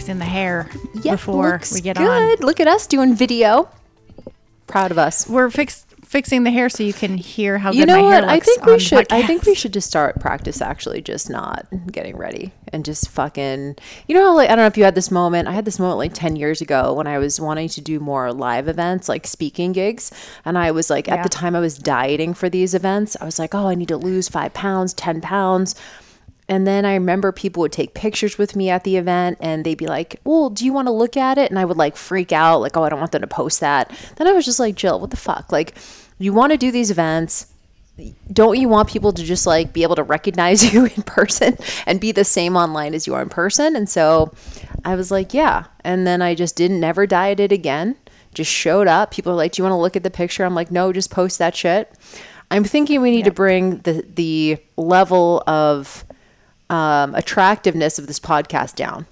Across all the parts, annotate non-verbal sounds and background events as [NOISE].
Fixing the hair Yeah, before we get good. on. Look at us doing video. Proud of us. We're fix, fixing the hair so you can hear how You good know my hair what? I looks think on we should. I think we should just start practice. Actually, just not getting ready and just fucking. You know, like I don't know if you had this moment. I had this moment like ten years ago when I was wanting to do more live events, like speaking gigs, and I was like, at the time, I was dieting for these events. I was like, oh, I need to lose five pounds, ten pounds. And then I remember people would take pictures with me at the event and they'd be like, Well, do you want to look at it? And I would like freak out, like, Oh, I don't want them to post that. Then I was just like, Jill, what the fuck? Like, you want to do these events. Don't you want people to just like be able to recognize [LAUGHS] you in person and be the same online as you are in person? And so I was like, Yeah. And then I just didn't never dieted again. Just showed up. People are like, Do you want to look at the picture? I'm like, No, just post that shit. I'm thinking we need to bring the the level of um, attractiveness of this podcast down.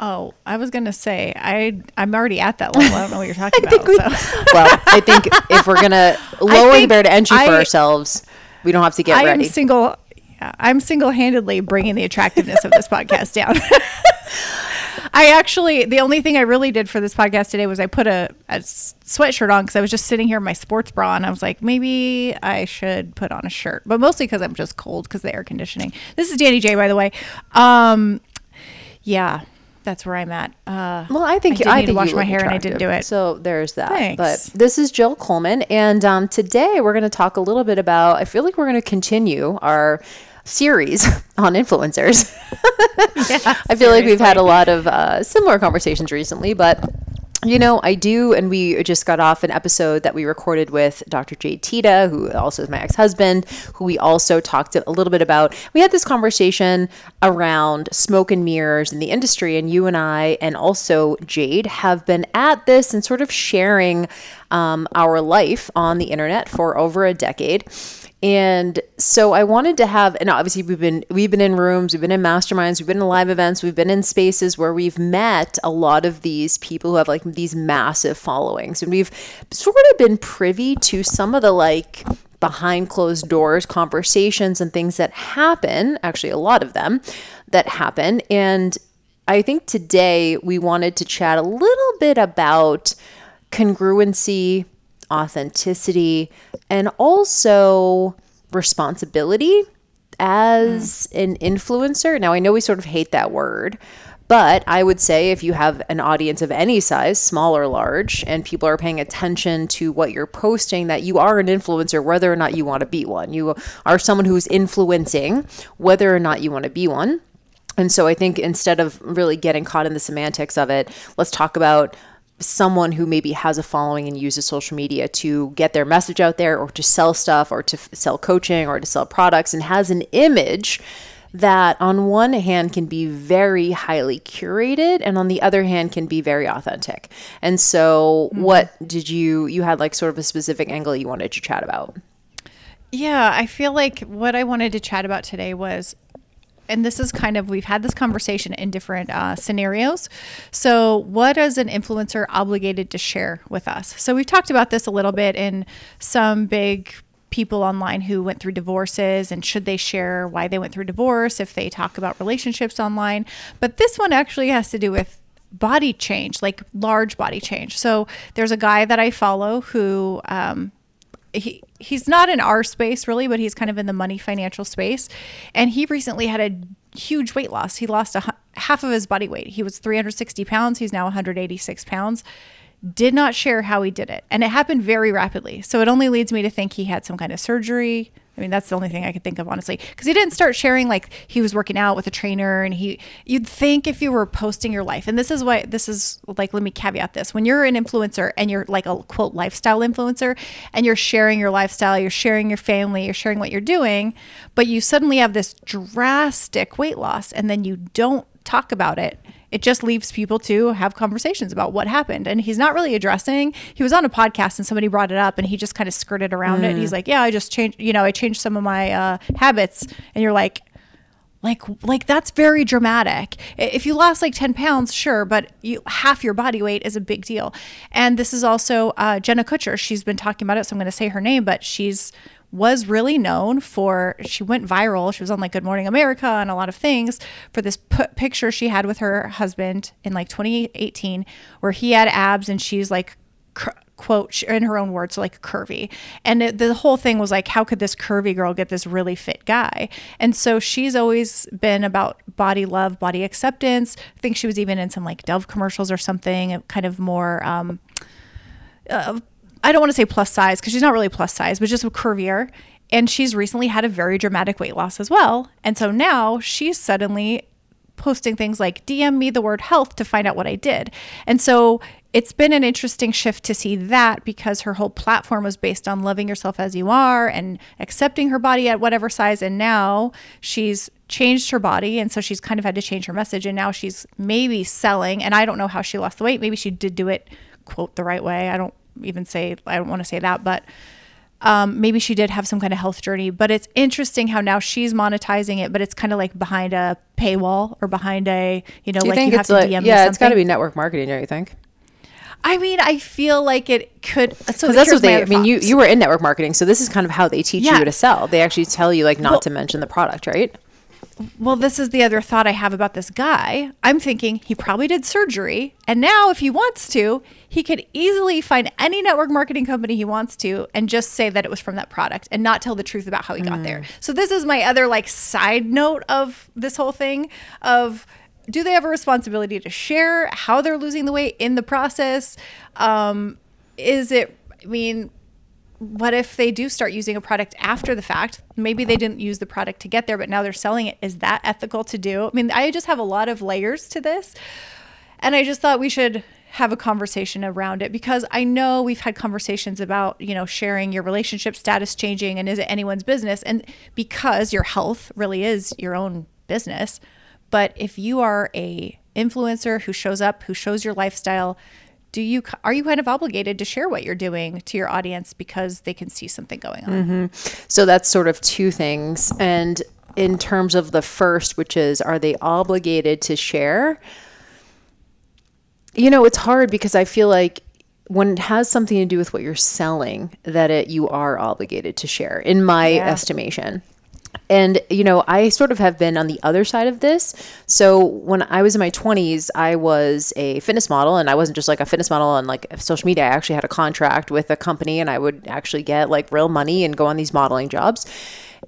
Oh, I was gonna say I I'm already at that level. I don't know what you're talking [LAUGHS] about. we- so. [LAUGHS] Well, I think if we're gonna [LAUGHS] lower the barrier to entry for ourselves, we don't have to get I ready. am single. yeah, I'm single-handedly bringing the attractiveness of this podcast down. I actually, the only thing I really did for this podcast today was I put a sweatshirt on because I was just sitting here in my sports bra and I was like, maybe I should put on a shirt, but mostly because I'm just cold because the air conditioning. This is Danny J, by the way. Um, yeah, that's where I'm at. Uh, well, I think I did I need to wash my hair and I didn't do it. So there's that. Thanks. But this is Jill Coleman, and um, today we're going to talk a little bit about. I feel like we're going to continue our series [LAUGHS] on influencers. [LAUGHS] I feel like we've had a lot of uh, similar conversations recently, but you know, I do, and we just got off an episode that we recorded with Dr. Jade Teta, who also is my ex husband, who we also talked a little bit about. We had this conversation around smoke and mirrors in the industry, and you and I, and also Jade, have been at this and sort of sharing um, our life on the internet for over a decade. And so I wanted to have, and obviously we've been we've been in rooms, we've been in masterminds, we've been in live events, we've been in spaces where we've met a lot of these people who have like these massive followings, and we've sort of been privy to some of the like behind closed doors conversations and things that happen. Actually, a lot of them that happen, and I think today we wanted to chat a little bit about congruency authenticity and also responsibility as an influencer. Now, I know we sort of hate that word, but I would say if you have an audience of any size, small or large, and people are paying attention to what you're posting, that you are an influencer, whether or not you want to be one. You are someone who's influencing, whether or not you want to be one. And so I think instead of really getting caught in the semantics of it, let's talk about someone who maybe has a following and uses social media to get their message out there or to sell stuff or to f- sell coaching or to sell products and has an image that on one hand can be very highly curated and on the other hand can be very authentic. And so mm-hmm. what did you you had like sort of a specific angle you wanted to chat about? Yeah, I feel like what I wanted to chat about today was, and this is kind of, we've had this conversation in different uh, scenarios. So, what is an influencer obligated to share with us? So, we've talked about this a little bit in some big people online who went through divorces and should they share why they went through divorce if they talk about relationships online. But this one actually has to do with body change, like large body change. So, there's a guy that I follow who, um, he he's not in our space really, but he's kind of in the money financial space. And he recently had a huge weight loss. He lost a half of his body weight. He was 360 pounds. He's now 186 pounds. Did not share how he did it, and it happened very rapidly. So it only leads me to think he had some kind of surgery I mean, that's the only thing I could think of, honestly, because he didn't start sharing like he was working out with a trainer, and he. You'd think if you were posting your life, and this is why this is like. Let me caveat this: when you're an influencer and you're like a quote lifestyle influencer, and you're sharing your lifestyle, you're sharing your family, you're sharing what you're doing, but you suddenly have this drastic weight loss, and then you don't talk about it it just leaves people to have conversations about what happened. And he's not really addressing. He was on a podcast and somebody brought it up and he just kind of skirted around mm. it. He's like, "Yeah, I just changed, you know, I changed some of my uh, habits." And you're like, like like that's very dramatic if you lost like 10 pounds sure but you half your body weight is a big deal and this is also uh, jenna kutcher she's been talking about it so i'm going to say her name but she's was really known for she went viral. She was on like good morning america and a lot of things for this p- picture she had with her husband in like 2018 where he had abs and she's like cr- quote in her own words like curvy. And it, the whole thing was like how could this curvy girl get this really fit guy? And so she's always been about body love body acceptance. I think she was even in some like dove commercials or something kind of more um, uh, I don't want to say plus size because she's not really plus size, but just curvier. And she's recently had a very dramatic weight loss as well. And so now she's suddenly posting things like DM me the word health to find out what I did. And so it's been an interesting shift to see that because her whole platform was based on loving yourself as you are and accepting her body at whatever size. And now she's changed her body. And so she's kind of had to change her message. And now she's maybe selling. And I don't know how she lost the weight. Maybe she did do it, quote, the right way. I don't even say I don't want to say that, but um, maybe she did have some kind of health journey. But it's interesting how now she's monetizing it, but it's kind of like behind a paywall or behind a you know you like you have to like, DM. Yeah, it's got to be network marketing, don't you think? I mean, I feel like it could. So that's what they. I mean, you you were in network marketing, so this is kind of how they teach yeah. you to sell. They actually tell you like not well, to mention the product, right? Well, this is the other thought I have about this guy. I'm thinking he probably did surgery. And now, if he wants to, he could easily find any network marketing company he wants to and just say that it was from that product and not tell the truth about how he mm. got there. Mm. So, this is my other like side note of this whole thing of do they have a responsibility to share how they're losing the weight in the process? Um, is it, I mean, what if they do start using a product after the fact? Maybe they didn't use the product to get there, but now they're selling it. Is that ethical to do? I mean, I just have a lot of layers to this. And I just thought we should have a conversation around it because I know we've had conversations about, you know, sharing your relationship status changing and is it anyone's business? And because your health really is your own business. But if you are a influencer who shows up, who shows your lifestyle, do you are you kind of obligated to share what you're doing to your audience because they can see something going on mm-hmm. so that's sort of two things and in terms of the first which is are they obligated to share you know it's hard because i feel like when it has something to do with what you're selling that it you are obligated to share in my yeah. estimation and, you know, I sort of have been on the other side of this. So when I was in my 20s, I was a fitness model, and I wasn't just like a fitness model on like social media. I actually had a contract with a company, and I would actually get like real money and go on these modeling jobs.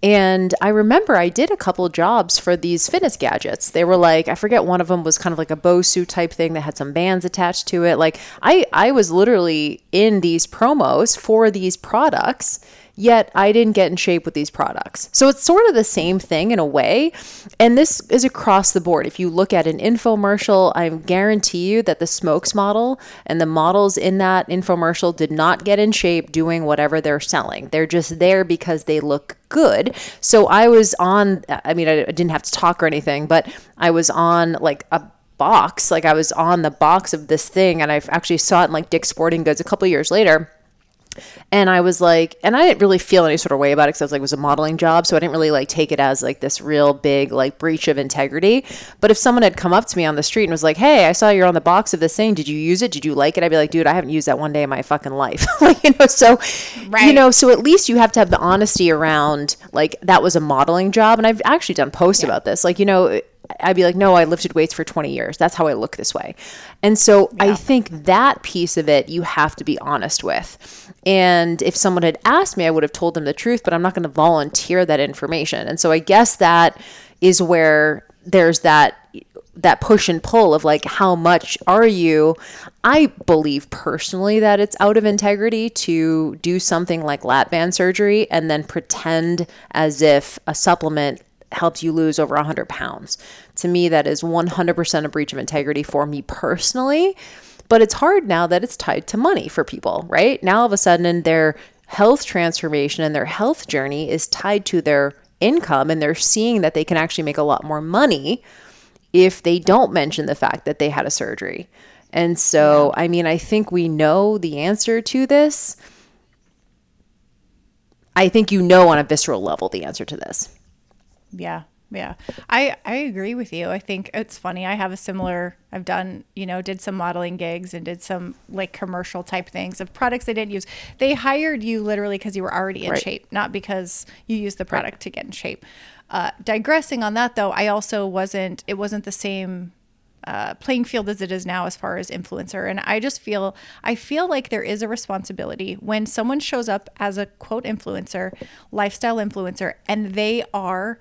And I remember I did a couple jobs for these fitness gadgets. They were like, I forget one of them was kind of like a Bosu type thing that had some bands attached to it. Like I I was literally in these promos for these products yet I didn't get in shape with these products. So it's sort of the same thing in a way. And this is across the board. If you look at an infomercial, I guarantee you that the smokes model and the models in that infomercial did not get in shape doing whatever they're selling. They're just there because they look good. So I was on, I mean, I didn't have to talk or anything, but I was on like a box like i was on the box of this thing and i actually saw it in like dick's sporting goods a couple years later and I was like, and I didn't really feel any sort of way about it because I was like, it was a modeling job. So I didn't really like take it as like this real big like breach of integrity. But if someone had come up to me on the street and was like, hey, I saw you're on the box of this thing. Did you use it? Did you like it? I'd be like, dude, I haven't used that one day in my fucking life. [LAUGHS] like, you know, so, right. you know, so at least you have to have the honesty around like that was a modeling job. And I've actually done posts yeah. about this. Like, you know, I'd be like, no, I lifted weights for 20 years. That's how I look this way. And so yeah. I think that piece of it you have to be honest with. And if someone had asked me, I would have told them the truth, but I'm not going to volunteer that information. And so I guess that is where there's that that push and pull of like how much are you i believe personally that it's out of integrity to do something like lap band surgery and then pretend as if a supplement helps you lose over 100 pounds to me that is 100% a breach of integrity for me personally but it's hard now that it's tied to money for people right now all of a sudden their health transformation and their health journey is tied to their income and they're seeing that they can actually make a lot more money if they don't mention the fact that they had a surgery. And so. I mean, I think we know the answer to this. I think you know on a visceral level the answer to this. Yeah. Yeah. I I agree with you. I think it's funny. I have a similar I've done, you know, did some modeling gigs and did some like commercial type things of products they didn't use. They hired you literally because you were already in right. shape, not because you used the product right. to get in shape. Uh, digressing on that though, I also wasn't. It wasn't the same uh, playing field as it is now as far as influencer. And I just feel I feel like there is a responsibility when someone shows up as a quote influencer, lifestyle influencer, and they are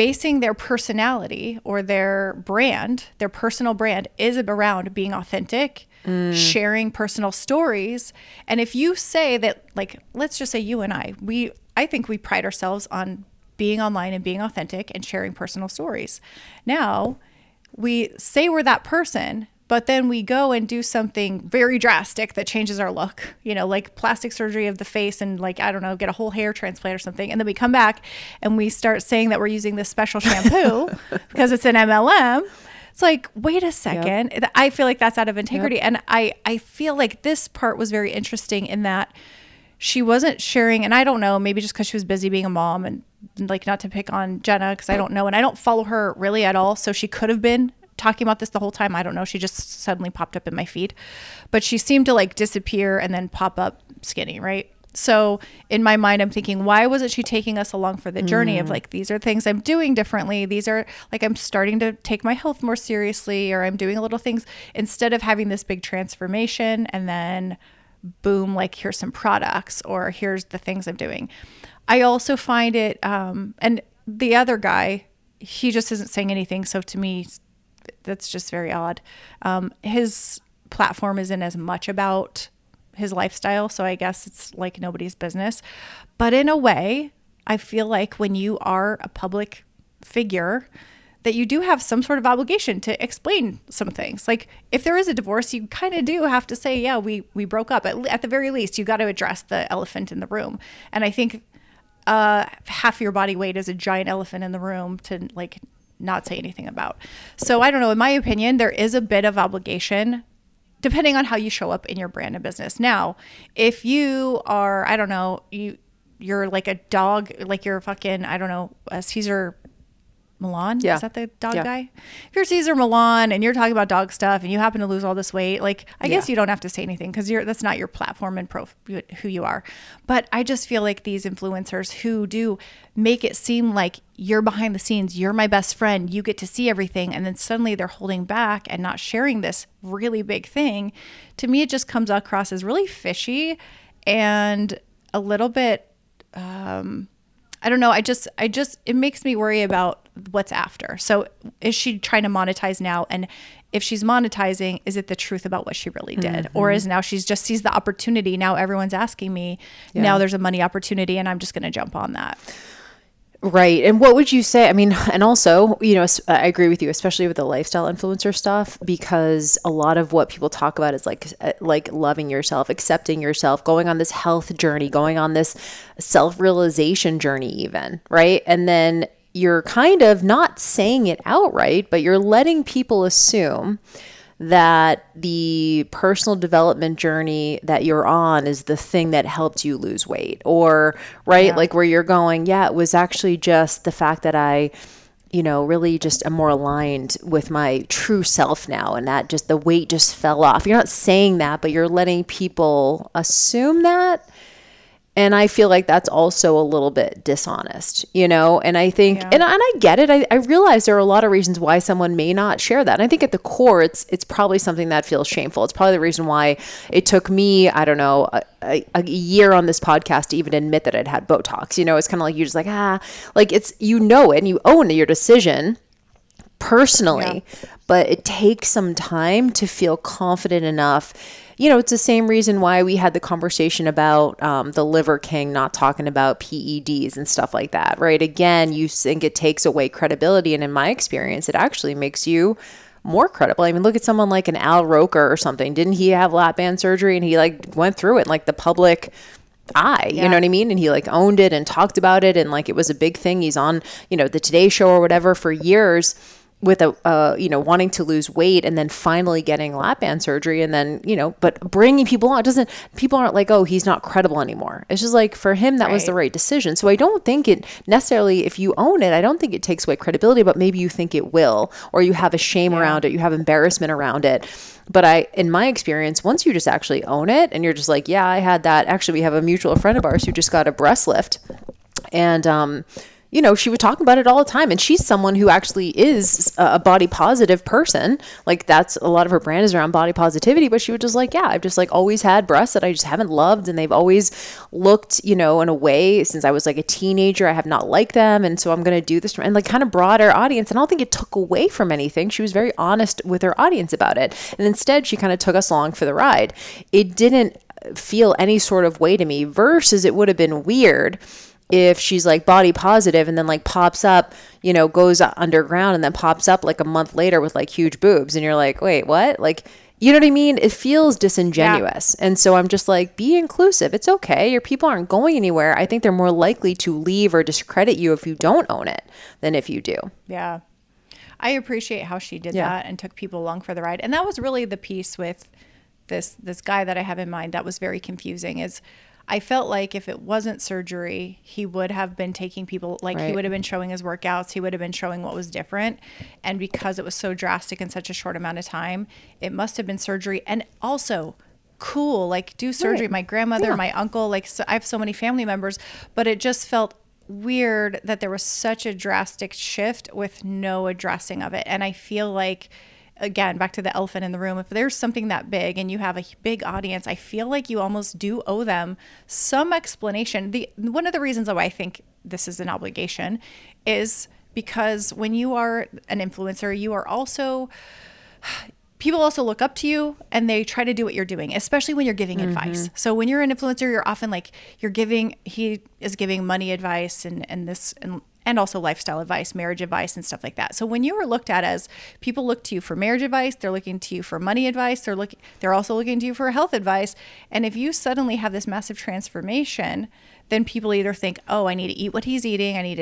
basing their personality or their brand, their personal brand is around being authentic, mm. sharing personal stories. And if you say that like let's just say you and I, we I think we pride ourselves on being online and being authentic and sharing personal stories. Now, we say we're that person, but then we go and do something very drastic that changes our look, you know, like plastic surgery of the face and like, I don't know, get a whole hair transplant or something. And then we come back and we start saying that we're using this special shampoo [LAUGHS] because it's an MLM. It's like, wait a second. Yep. I feel like that's out of integrity. Yep. And I, I feel like this part was very interesting in that she wasn't sharing, and I don't know, maybe just because she was busy being a mom and like not to pick on Jenna because I don't know and I don't follow her really at all. So she could have been talking about this the whole time. I don't know. She just suddenly popped up in my feed. But she seemed to like disappear and then pop up skinny, right? So in my mind, I'm thinking, why wasn't she taking us along for the journey mm. of like, these are things I'm doing differently. These are like, I'm starting to take my health more seriously, or I'm doing little things instead of having this big transformation and then boom, like, here's some products or here's the things I'm doing. I also find it, um, and the other guy, he just isn't saying anything. So to me, that's just very odd. Um, his platform isn't as much about his lifestyle. So I guess it's like nobody's business. But in a way, I feel like when you are a public figure, that you do have some sort of obligation to explain some things. Like if there is a divorce, you kind of do have to say, yeah, we we broke up. At, at the very least, you got to address the elephant in the room. And I think uh, half your body weight is a giant elephant in the room to like not say anything about. So I don't know. In my opinion, there is a bit of obligation depending on how you show up in your brand and business. Now, if you are, I don't know, you you're like a dog, like you're fucking, I don't know, a Cesar Millan. Yeah. Is that the dog yeah. guy? If you're Cesar Millan and you're talking about dog stuff and you happen to lose all this weight, like I yeah. guess you don't have to say anything because you're that's not your platform and pro who you are. But I just feel like these influencers who do make it seem like you're behind the scenes, you're my best friend, you get to see everything, and then suddenly they're holding back and not sharing this really big thing. To me, it just comes across as really fishy and a little bit um I don't know. I just, I just, it makes me worry about what's after. So is she trying to monetize now? And if she's monetizing, is it the truth about what she really did? Mm-hmm. Or is now she's just sees the opportunity. Now everyone's asking me, yeah. now there's a money opportunity and I'm just going to jump on that. Right. And what would you say? I mean, and also, you know, I agree with you, especially with the lifestyle influencer stuff, because a lot of what people talk about is like, uh, like loving yourself, accepting yourself, going on this health journey, going on this self realization journey, even. Right. And then you're kind of not saying it outright, but you're letting people assume that the personal development journey that you're on is the thing that helped you lose weight or right yeah. like where you're going yeah it was actually just the fact that i you know really just am more aligned with my true self now and that just the weight just fell off you're not saying that but you're letting people assume that and I feel like that's also a little bit dishonest, you know? And I think, yeah. and, and I get it. I, I realize there are a lot of reasons why someone may not share that. And I think at the core, it's, it's probably something that feels shameful. It's probably the reason why it took me, I don't know, a, a year on this podcast to even admit that I'd had Botox. You know, it's kind of like you're just like, ah, like it's, you know it and you own your decision personally, yeah. but it takes some time to feel confident enough. You know, it's the same reason why we had the conversation about um, the Liver King not talking about PEDs and stuff like that, right? Again, you think it takes away credibility. And in my experience, it actually makes you more credible. I mean, look at someone like an Al Roker or something. Didn't he have lap band surgery and he like went through it? Like the public eye, yeah. you know what I mean? And he like owned it and talked about it and like it was a big thing. He's on, you know, the Today Show or whatever for years with a uh, you know wanting to lose weight and then finally getting lap band surgery and then you know but bringing people on doesn't people aren't like oh he's not credible anymore it's just like for him that right. was the right decision so i don't think it necessarily if you own it i don't think it takes away credibility but maybe you think it will or you have a shame yeah. around it you have embarrassment around it but i in my experience once you just actually own it and you're just like yeah i had that actually we have a mutual friend of ours who just got a breast lift and um you know, she would talk about it all the time. And she's someone who actually is a body positive person. Like that's a lot of her brand is around body positivity. But she would just like, yeah, I've just like always had breasts that I just haven't loved. And they've always looked, you know, in a way since I was like a teenager, I have not liked them. And so I'm going to do this. And like kind of broader audience. And I don't think it took away from anything. She was very honest with her audience about it. And instead, she kind of took us along for the ride. It didn't feel any sort of way to me versus it would have been weird if she's like body positive and then like pops up, you know, goes underground and then pops up like a month later with like huge boobs and you're like, "Wait, what?" Like you know what I mean? It feels disingenuous. Yeah. And so I'm just like, be inclusive. It's okay. Your people aren't going anywhere. I think they're more likely to leave or discredit you if you don't own it than if you do. Yeah. I appreciate how she did yeah. that and took people along for the ride. And that was really the piece with this this guy that I have in mind that was very confusing is I felt like if it wasn't surgery, he would have been taking people, like right. he would have been showing his workouts, he would have been showing what was different. And because it was so drastic in such a short amount of time, it must have been surgery. And also, cool, like do surgery. Right. My grandmother, yeah. my uncle, like so I have so many family members, but it just felt weird that there was such a drastic shift with no addressing of it. And I feel like again back to the elephant in the room if there's something that big and you have a big audience i feel like you almost do owe them some explanation the one of the reasons why i think this is an obligation is because when you are an influencer you are also people also look up to you and they try to do what you're doing, especially when you're giving mm-hmm. advice. So when you're an influencer, you're often like you're giving he is giving money advice and and this and and also lifestyle advice, marriage advice, and stuff like that. So when you are looked at as people look to you for marriage advice, they're looking to you for money advice, they're looking they're also looking to you for health advice. And if you suddenly have this massive transformation, then people either think, oh, I need to eat what he's eating, I need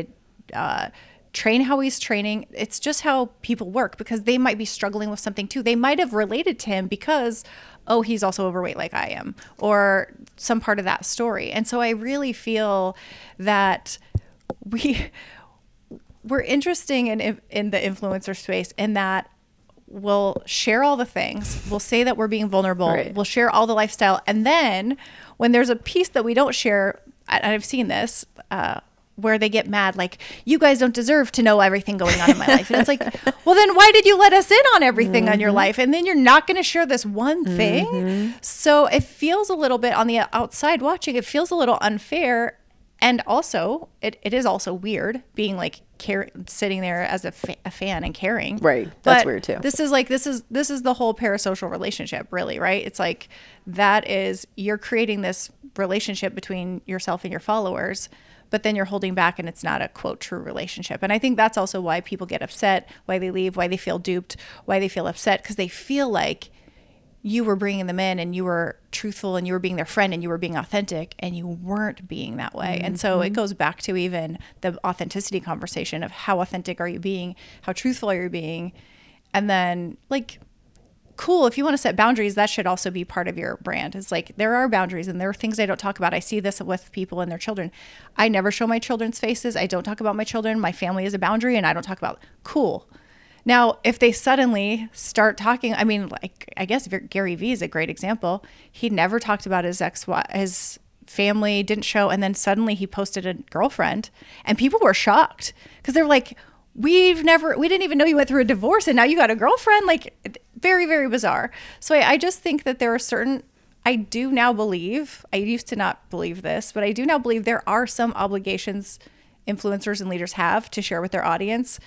to uh, train how he's training. It's just how people work because they might be struggling with something too. They might have related to him because, oh, he's also overweight like I am, or some part of that story. And so I really feel that we we're interesting in in the influencer space in that we'll share all the things. We'll say that we're being vulnerable. Right. We'll share all the lifestyle, and then when there's a piece that we don't share, I've seen this. Uh, where they get mad, like, you guys don't deserve to know everything going on in my [LAUGHS] life. And it's like, well, then why did you let us in on everything mm-hmm. on your mm-hmm. life? And then you're not going to share this one thing. Mm-hmm. So it feels a little bit on the outside watching, it feels a little unfair and also it, it is also weird being like care, sitting there as a, fa- a fan and caring. Right. That's but weird too. this is like this is this is the whole parasocial relationship really right? It's like that is you're creating this relationship between yourself and your followers but then you're holding back and it's not a quote true relationship. And i think that's also why people get upset why they leave why they feel duped why they feel upset because they feel like you were bringing them in and you were truthful and you were being their friend and you were being authentic and you weren't being that way. Mm-hmm. And so it mm-hmm. goes back to even the authenticity conversation of how authentic are you being? How truthful are you being? And then like cool if you want to set boundaries that should also be part of your brand it's like there are boundaries and there are things i don't talk about i see this with people and their children i never show my children's faces i don't talk about my children my family is a boundary and i don't talk about cool now, if they suddenly start talking, I mean, like I guess Gary Vee is a great example. He never talked about his ex his family didn't show and then suddenly he posted a girlfriend and people were shocked because they're like we've never we didn't even know you went through a divorce and now you got a girlfriend? Like very very bizarre. So I, I just think that there are certain i do now believe i used to not believe this but i do now believe there are some obligations influencers and leaders have to share with their audience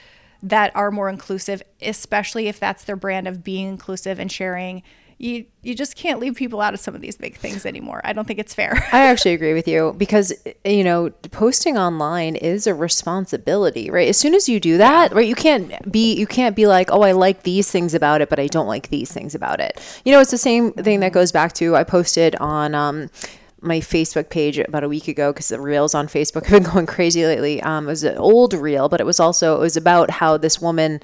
that are more inclusive, especially if that's their brand of being inclusive and sharing you you just can't leave people out of some of these big things anymore. I don't think it's fair. [LAUGHS] I actually agree with you because you know posting online is a responsibility, right? As soon as you do that, right, you can't be you can't be like, oh, I like these things about it, but I don't like these things about it. You know, it's the same thing that goes back to I posted on. Um, my Facebook page about a week ago because the reels on Facebook [LAUGHS] have been going crazy lately. Um, it was an old reel, but it was also it was about how this woman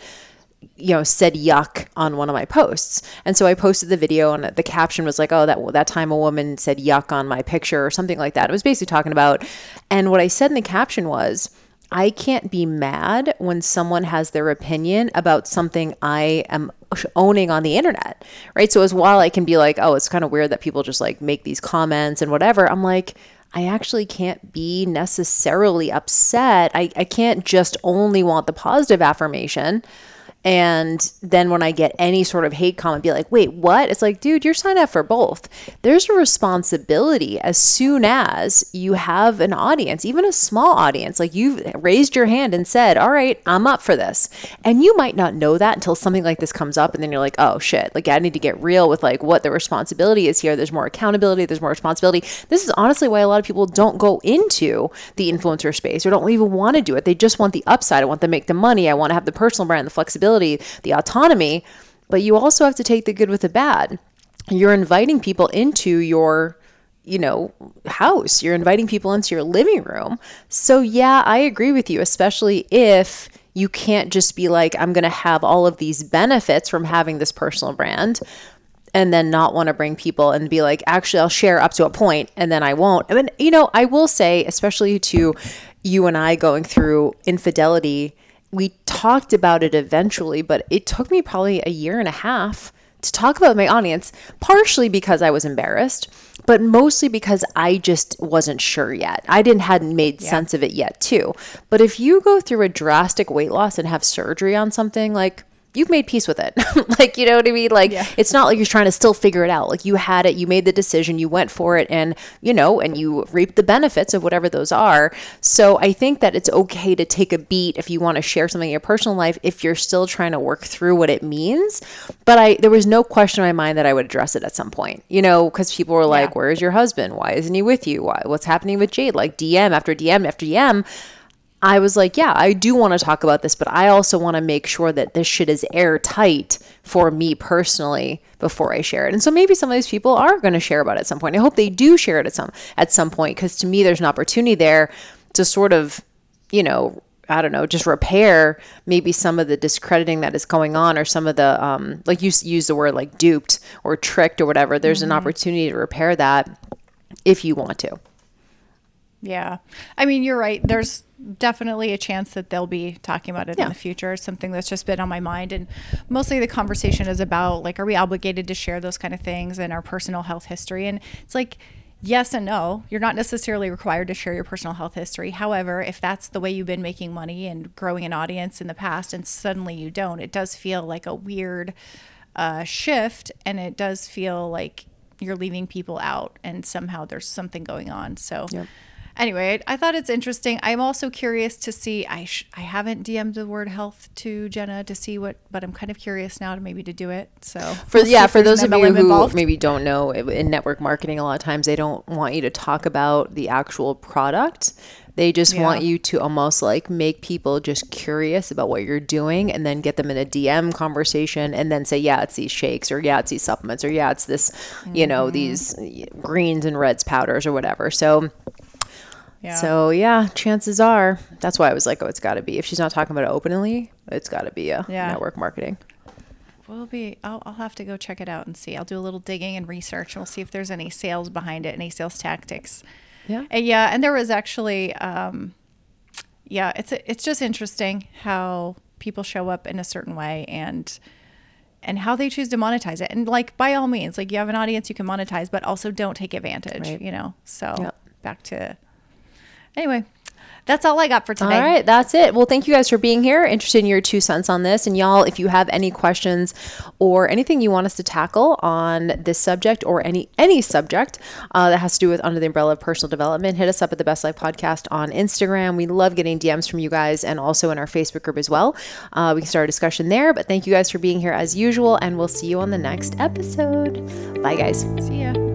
you know said yuck on one of my posts and so i posted the video and the caption was like oh that that time a woman said yuck on my picture or something like that it was basically talking about and what i said in the caption was i can't be mad when someone has their opinion about something i am owning on the internet right so as while i can be like oh it's kind of weird that people just like make these comments and whatever i'm like I actually can't be necessarily upset. I, I can't just only want the positive affirmation. And then when I get any sort of hate comment, be like, wait, what? It's like, dude, you're signed up for both. There's a responsibility as soon as you have an audience, even a small audience, like you've raised your hand and said, all right, I'm up for this. And you might not know that until something like this comes up. And then you're like, oh shit, like I need to get real with like what the responsibility is here. There's more accountability, there's more responsibility. This is honestly why a lot of people don't go into the influencer space or don't even want to do it. They just want the upside. I want to make the money. I want to have the personal brand, the flexibility the autonomy, but you also have to take the good with the bad. You're inviting people into your you know, house. You're inviting people into your living room. So, yeah, I agree with you, especially if you can't just be like, I'm going to have all of these benefits from having this personal brand and then not want to bring people and be like, actually, I'll share up to a point and then I won't. I mean, you know, I will say, especially to you and I going through infidelity we talked about it eventually, but it took me probably a year and a half to talk about my audience, partially because I was embarrassed, but mostly because I just wasn't sure yet. I didn't hadn't made yeah. sense of it yet too. But if you go through a drastic weight loss and have surgery on something like you've made peace with it. [LAUGHS] like, you know what I mean? Like, yeah. it's not like you're trying to still figure it out. Like, you had it, you made the decision, you went for it, and, you know, and you reap the benefits of whatever those are. So I think that it's okay to take a beat if you want to share something in your personal life if you're still trying to work through what it means. But I, there was no question in my mind that I would address it at some point, you know, because people were like, yeah. where's your husband? Why isn't he with you? Why, what's happening with Jade? Like, DM after DM after DM. I was like, yeah, I do want to talk about this, but I also want to make sure that this shit is airtight for me personally before I share it. And so maybe some of these people are going to share about it at some point. I hope they do share it at some at some point because to me there's an opportunity there to sort of, you know, I don't know, just repair maybe some of the discrediting that is going on or some of the um like you use the word like duped or tricked or whatever. There's mm-hmm. an opportunity to repair that if you want to. Yeah. I mean, you're right. There's definitely a chance that they'll be talking about it yeah. in the future. It's something that's just been on my mind. And mostly the conversation is about like, are we obligated to share those kind of things and our personal health history? And it's like, yes and no. You're not necessarily required to share your personal health history. However, if that's the way you've been making money and growing an audience in the past and suddenly you don't, it does feel like a weird uh, shift. And it does feel like you're leaving people out and somehow there's something going on. So, yep anyway, I thought it's interesting. I'm also curious to see. I sh- I haven't DM'd the word health to Jenna to see what, but I'm kind of curious now to maybe to do it. So for we'll yeah, for those of you who involved. maybe don't know, in network marketing, a lot of times they don't want you to talk about the actual product. They just yeah. want you to almost like make people just curious about what you're doing and then get them in a DM conversation and then say, yeah, it's these shakes or yeah, it's these supplements or yeah, it's this, you mm-hmm. know, these greens and reds powders or whatever. So yeah. So yeah, chances are that's why I was like, oh, it's got to be. If she's not talking about it openly, it's got to be a yeah. network marketing. We'll be. I'll, I'll have to go check it out and see. I'll do a little digging and research. And we'll see if there's any sales behind it, any sales tactics. Yeah. And yeah, and there was actually, um, yeah, it's it's just interesting how people show up in a certain way and and how they choose to monetize it. And like by all means, like you have an audience you can monetize, but also don't take advantage. Right. You know. So yep. back to Anyway, that's all I got for today. All right, that's it. Well, thank you guys for being here. Interested in your two cents on this. And y'all, if you have any questions or anything you want us to tackle on this subject or any any subject uh, that has to do with under the umbrella of personal development, hit us up at the Best Life Podcast on Instagram. We love getting DMs from you guys and also in our Facebook group as well. Uh, we can start a discussion there. But thank you guys for being here as usual, and we'll see you on the next episode. Bye, guys. See ya.